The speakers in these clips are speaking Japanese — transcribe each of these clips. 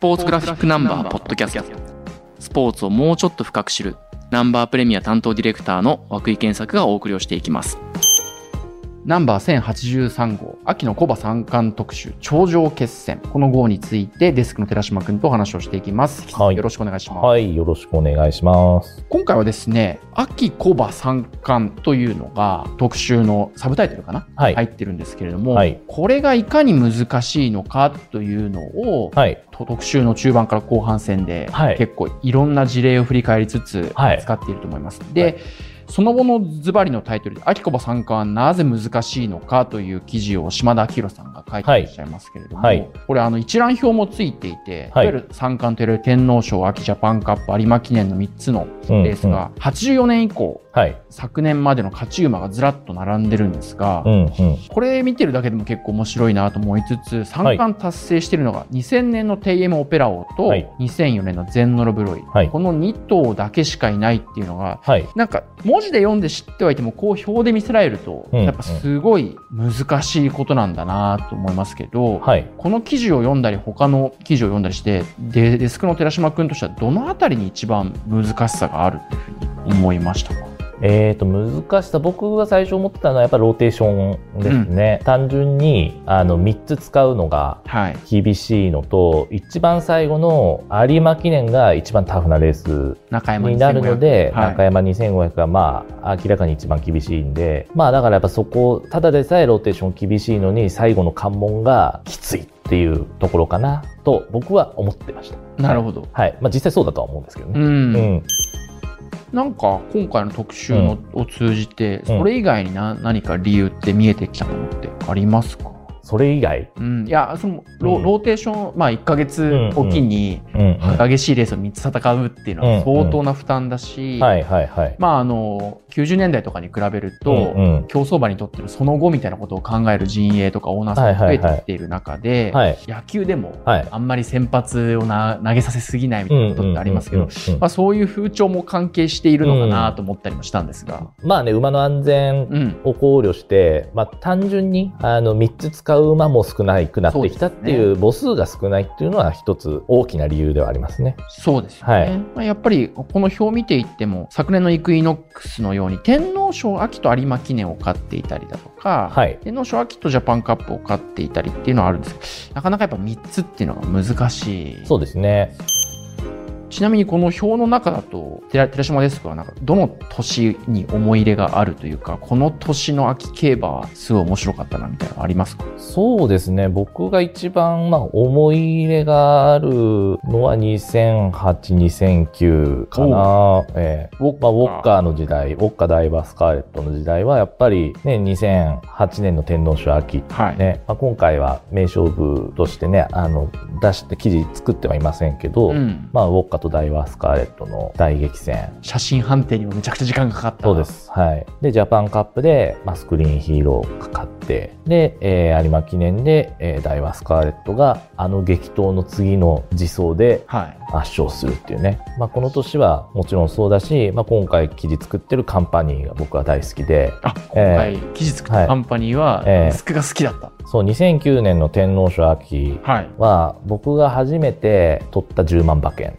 ポーツグラフィックナンバーポッドキャスト。スポーツをもうちょっと深く知るナンバープレミア担当ディレクターの涌井健作がお送りをしていきます。ナンバー1083号、秋のコバ三冠特集、頂上決戦。この号についてデスクの寺島くんとお話をしていきます。はいよろしくお願いします。はい、よろしくお願いします。今回はですね、秋コバ三冠というのが特集のサブタイトルかな、はい入ってるんですけれども、はいこれがいかに難しいのかというのを、はい、と特集の中盤から後半戦で、はい結構いろんな事例を振り返りつつはい使っていると思います。で、はいその後のズバリのタイトルで、秋コバ三冠はなぜ難しいのかという記事を島田明宏さんが書いていらっしゃいますけれども、はい。これあの一覧表もついていて、はい。いわゆる三冠といわれる天皇賞、秋ジャパンカップ、有馬記念の3つのうんレースが、84年以降、はい、昨年までの勝ち馬がずらっと並んでるんですが、うん、うん、これ見てるだけでも結構面白いなと思いつつ三冠達成しているのが2000年の TM オペラ王とはい。2004年のゼンノロブロイ、はい。この2頭だけしかいないっていうのがはい、なんか文字で読んで知ってはいてもこう表で見せられるとうんやっぱすごい難しいことなんだなと思いますけど、はい。この記事を読んだり他の記事を読んだりしてでデスクの寺島君としてはどのあたりに一番難しさがあるっていうふうに思いましたか？えーと、難しさ、僕が最初思ってたのはやっぱローテーションですね。単純に、あの、3つ使うのがはい厳しいのと、一番最後の有馬記念が一番タフなレース中山になるので、2500はい中山2500がまあ明らかに一番厳しいんで、まあだからやっぱそこ、ただでさえローテーション厳しいのに最後の関門がきついっていうところかなと僕は思ってました。なるほど、はい。まあ実際そうだとは思うんですけどね。うんうん。なんか今回の特集の、を通じてそれ以外にな何か理由って見えてきたものってありますか、それ以外、うん、いやそのロ,、うん。ローテーション、まあ、1か月おきに激しいレースを3つ戦うっていうのは相当な負担だし、はいはいはい。まあ、あの90年代とかに比べると、うん。うん。競走馬にとってのその後みたいなことを考える陣営とかオーナーさんが増えてきている中で、はい。野球でもはい。あんまり先発をな投げさせすぎないみたいなことってありますけど、そういう風潮も関係しているのかなと思ったりもしたんですが。まあね、馬の安全うん。を考慮して、まあ単純にあの3つ使う馬も少ないくなってきたっていう母数が少ないっていうのは一つ大きな理由ではありますね。そうですよね、はいまあ、やっぱりこの表を見ていっても昨年のイクイノックスのように天皇賞秋と有馬記念を勝っていたりだとか、はい。天皇賞秋とジャパンカップを勝っていたりっていうのはあるんですけどなかなかやっぱ3つっていうのが難しいそうですね。ちなみにこの表の中だと寺寺島デスクはなんかどの年に思い入れがあるというかこの年の秋競馬はすごい面白かったなみたいなのありますか？そうですね。僕が一番、まあ、思い入れがあるのは2008、2009かな。ええ。ウォッまあ、ウォッカーの時代、ウォッカダイバースカーレットの時代は、やっぱりね、2008年の天皇賞秋。はい、ね、まあ、今回は名勝負としてね、あの、出して記事作ってはいませんけど、うん、まあ、ウォッカとダイバースカーレットの大激戦。写真判定にもめちゃくちゃ時間がかかったそうです。はい。で、ジャパンカップで、まあ、スクリーンヒーローかかって、で、えー有馬記念で、えーダイワスカーレットが、あの激闘の次の自走ではい圧勝するっていうね。まあ、この年はもちろんそうだし、まあ、今回記事作ってるカンパニーが僕は大好きで、あ今回記事作ったカンパニーはええデスクが好きだった、そう、2009年の天皇賞秋はいは、僕が初めて取った10万馬券。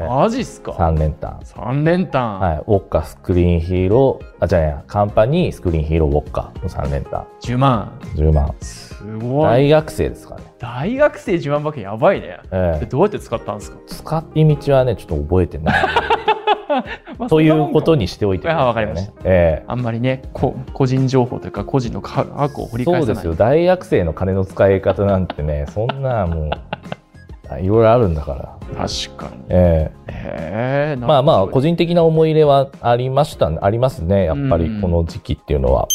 マジっすか？3連単。3連単、はい。ウォッカ、スクリーンヒーロー、あ、じゃあや、カンパニー、スクリーンヒーロー、ウォッカの3連単。10万10万。すごい大学生ですからね。大学生10万馬券やばいねええでどうやって使ったんですか、使い道はね、ちょっと覚えてない。まあということににしておいてくだあさいわかりましたえあんまりねこ個人情報というか個人の過去を掘えり返さないそうですよ。大学生の金の使い方なんてね、そんなもう、いろいろあるんだから。確かにえへええまあまあ、個人的な思い入れはありました、ありますね。やっぱうんりこの時期っていうのは。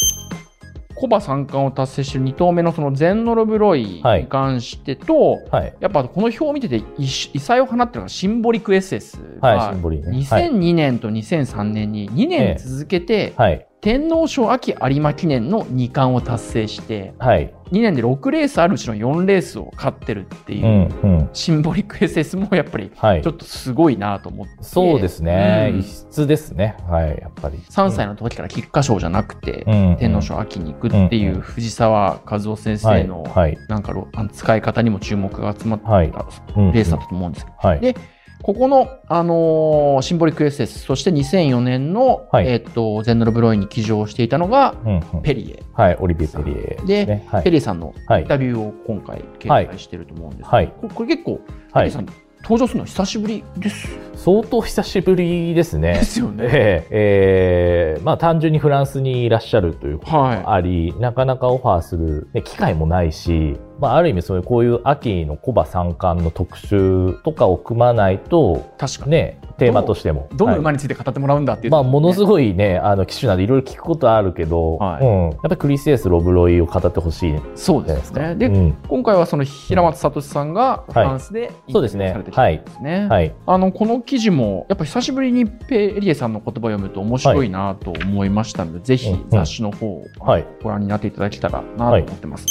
コバ三冠を達成している2頭目のそのゼンノロブロイに関してと、はい。やっぱこの表を見てて異異彩を放ってるのがシンボリック SS はい、がシンボリね。はい。2002年と2003年に2年続けてはい。天皇賞秋有馬記念の2冠を達成してはい。2年で6レースあるうちの4レースを勝ってるっていう、うん、うん。シンボリック SS もやっぱりはいちょ。っとすごいなと思って、そうですね。うん異質ですね。はい、やっぱり。3歳の時から菊花賞じゃなくて、うん天皇賞秋に行くっていう藤沢和夫先生の、はい。はい。なんか使い方にも注目が集まったレースだったと思うんですけど、はい。でここの、あのーシンボリック SS そして2004年の、はい。えっとゼンノルブロインに騎乗していたのがうんうん。ペリエ、はい。オリビエ・ペリエでね。はい。ペリエさんのはいインタビューを今回掲載してると思うんですけど、はい。ここれ結構、はいペリエさん登場するの久しぶりです？相当久しぶりですね。で。すよね。ええええ。まあ単純にフランスにいらっしゃるということもはあり、なかなかオファーする、ね、機会もないし、まあある意味そういうこういう秋のコバ三冠の特集とかを組まないと、い。確かに。ね、テーマとしても。どのはい馬について語ってもらうんだっていう、まあ、ものすい。ごいね、あの、機種なんでいろいろ聞くことはあるけど、はいうん。やっぱりクリスエース、ロブロイを語ってほしいじそうですね。で、うん今回はその平松聡さんがフランスでインタビューそうですねされてきたんですね。はい。あのこの記事もやっぱ久しぶりにペリエさんの言葉を読むと面白いなと思いましたので、ぜひうん雑誌の方をはいご覧になっていただけたらなと思ってます。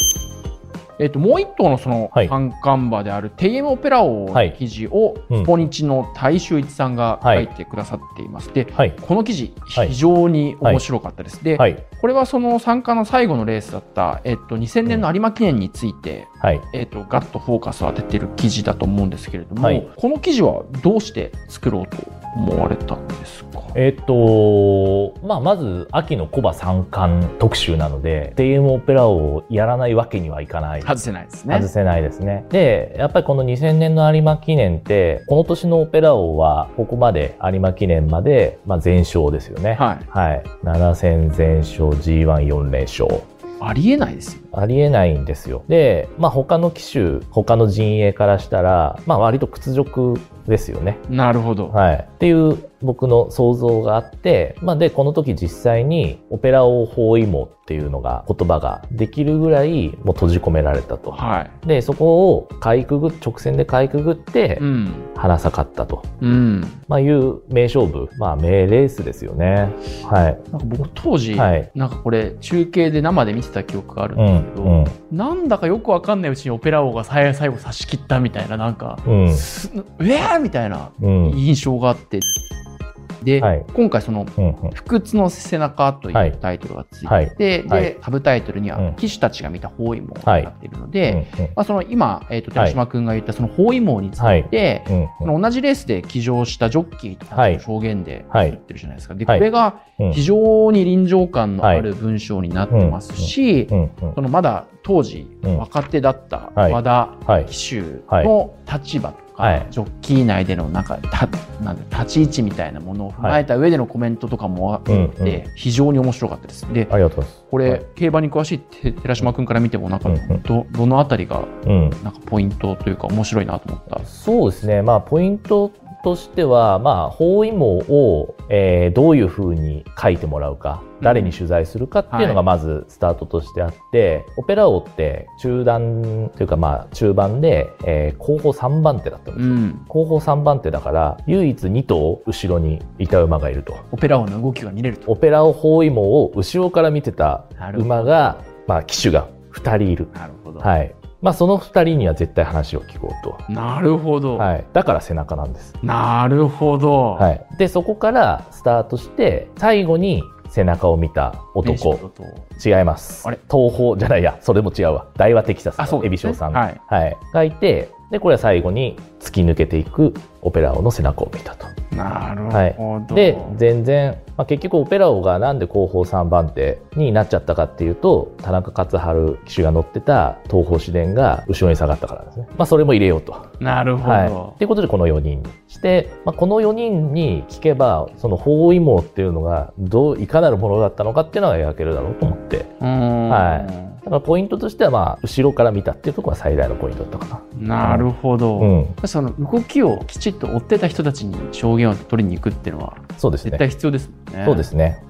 えっと、もう一頭のそのはい三冠馬であるテイエムオペラ王の記事をうんスポニチの大衆一さんが書いてくださっています。で、はい。この記事はい非常に面白かったです。で、はい。これはその参加の最後のレースだった、えっと、2000年の有馬記念について、はい。えっと、ガッとフォーカスを当ててる記事だと思うんですけれども、はいこの記事はどうして作ろうと思われたんですか？えっと、まあ、まず、秋のコバ三冠特集なので、テイエムオペラをやらないわけにはいかない。外せないですね。外せないですね。で、やっぱりこの2000年の有馬記念って、この年のオペラ王は、ここまで有馬記念まで、まあ、全勝ですよね。はい。はい。7戦全勝 G14 連勝。ありえないですよ。ありえないんですよ。で、まあ他の機種、他の陣営からしたら、まあ割と屈辱ですよね。なるほど。はい。っていう僕の想像があって、まあで、この時実際にオペラ王包囲網っていうのが言葉ができるぐらいもう閉じ込められたと。はい。で、そこをかいくぐっ、直線でかいくぐってう、ん。花咲かったと。うん。まあいう名勝負。まあ名レースですよね。はい。なんか僕当時、はいなんかこれ中継で生で見てた記憶があるんですけど、うん。なんだかよくわかんないうちにオペラ王が最最後差し切ったみたいな、なんか、うん。えーみたいなうん。印象があって、で、はい。今回そのうん。不屈の背中といはい。うタイトルがついてて、はい。で、はい。サブタイトルにはうん。騎手たちが見た包囲網にはいなっているので、うんまあ、その今、えー、と寺島君が言ったその包囲網につはいいて、うん。その同じレースで騎乗したジョッキーたちの証言ではい。言ってるじゃないですか。で、はい。これがうん。非常に臨場感のある文章になってますし。そのまだ当時うん。若手だったはい和田はい。騎手の立場とか、はいジョッキー内でのなんかたなんだ立ち位置みたいなものを踏まえた上でのコメントとかもあって、うんうん非常に面白かったです。で、ありがとうございます。これ、はい競馬に詳しいて寺島君から見てもなんか、うんうんどどのあたりがうん。なんかポイントというか面白いなと思った？そうですね。まあ、ポイントとしては、まあ、包囲網を、えーどういうふうに書いてもらうか、誰に取材するかっていうのがまずスタートとしてあって、オペラ王って中段というかまあ中盤で、えー後方3番手だったんですよ。うん。後方3番手だから、唯一2頭後ろにいた馬がいると。オペラ王の動きが見れると。オペラ王包囲網を後ろから見てた馬が、まあ、騎手が2人いる。なるほど。はい。まあ、その2人には絶対話を聞こうと。なるほど。はい。だから背中なんです。なるほど。はい。で、そこからスタートして、最後に背中を見た男。違います。あれ？東方じゃないや、それも違うわ。大和テキサスあそうの海老翔さん。はい。はい。がいて、で、これは最後に突き抜けていくオペラ王の背中を見たと。なるはいほど。で、全然、まあ、結局オペラ王がなんで後方3番手になっちゃったかっていうと、田中勝春騎手が乗ってた東方市電が後ろに下がったからですね。まあ、それも入れようと。なるほど。はい。ということでこの4人にして、まあ、この4人に聞けば、その包囲網っていうのが、どう、いかなるものだったのかっていうのが描けるだろうと思って。うーん。はいだからポイントとしては、まあ、後ろから見たっていうところが最大のポイントだったかな。なるほど。うん。その動きをきちっと追ってた人たちに証言を取りに行くっていうのはそうですね。絶対必要ですもんね。そうですね。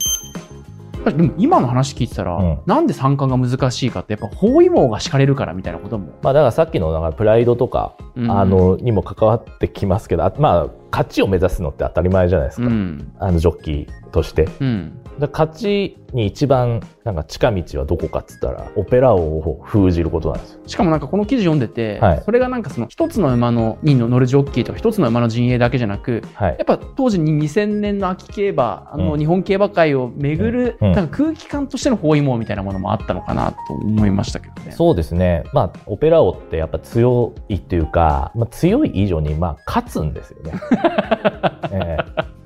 でも今の話聞いてたら、うんなんで参加が難しいかってやっぱ包囲網が敷かれるからみたいなことも、まあ、だからさっきの、だからプライドとか、うんあの、にも関わってきますけど、あまあ、勝ちを目指すのって当たり前じゃないですか。うん。あのジョッキーとして。うん。勝ちに一番なんか近道はどこかっつったらオペラ王を封じることなんですよ。しかもなんかこの記事読んでて、はいそれがなんかその一つの馬のに乗るジョッキーとか一つの馬の陣営だけじゃなく、はいやっぱ当時に2000年の秋競馬、あのうん日本競馬界を巡る、うんなんか空気感としての包囲網みたいなものもあったのかなと思いましたけどね。そうですね。まあ、オペラ王ってやっぱ強いっていうか、まあ、強い以上にまあ勝つんですよね。ええ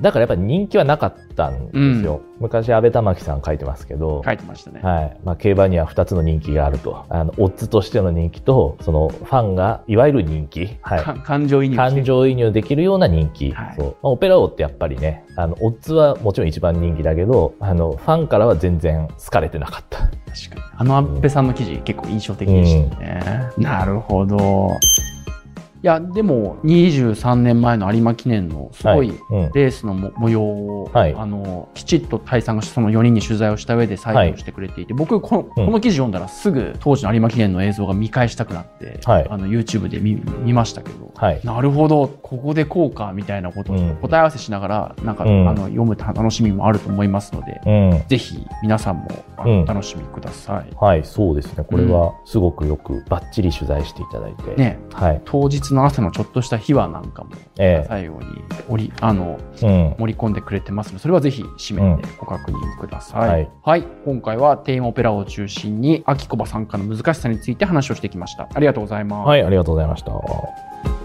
だからやっぱり人気はなかったんですよ。昔、安倍玉木さん書いてますけど、書いてましたね。はいまあ、競馬には2つの人気があると。あの、オッズとしての人気と、そのファンが、いわゆる人気。はい。か感情移入感情移入できるような人気、はいそうまあ、オペラ王ってやっぱりねあのオッズはもちろん一番人気だけどあのファンからは全然好かれてなかった確かに。あの安倍さんの記事、結構印象的でしたね。なるほど。いや、でも、23年前の有馬記念のすごい、はい。うん。レースのも模様を、はい。あのきちっとタイさんがその4人に取材をした上で採用してくれていて、僕このこの記事読んだらすぐ当時の有馬記念の映像が見返したくなって、はい。あの YouTube で見見ましたけど、はい。なるほどここでこうかみたいなことをうん。答え合わせしながら、なんか、うん。あの読む楽しみもあると思いますので、うん。ぜひ皆さんも楽しみください。はいそうですね。これはすごくよくバッチリ取材していただいて、ね、はい。当日の朝のちょっとした秘話なんかも最後に折りあのうん盛り込んでくれてますのでそれはぜひ締めてご確認ください、はいはい、今回はテーマオペラを中心に秋コバ参加の難しさについて話をしてきましたありがとうございます、はいありがとうございました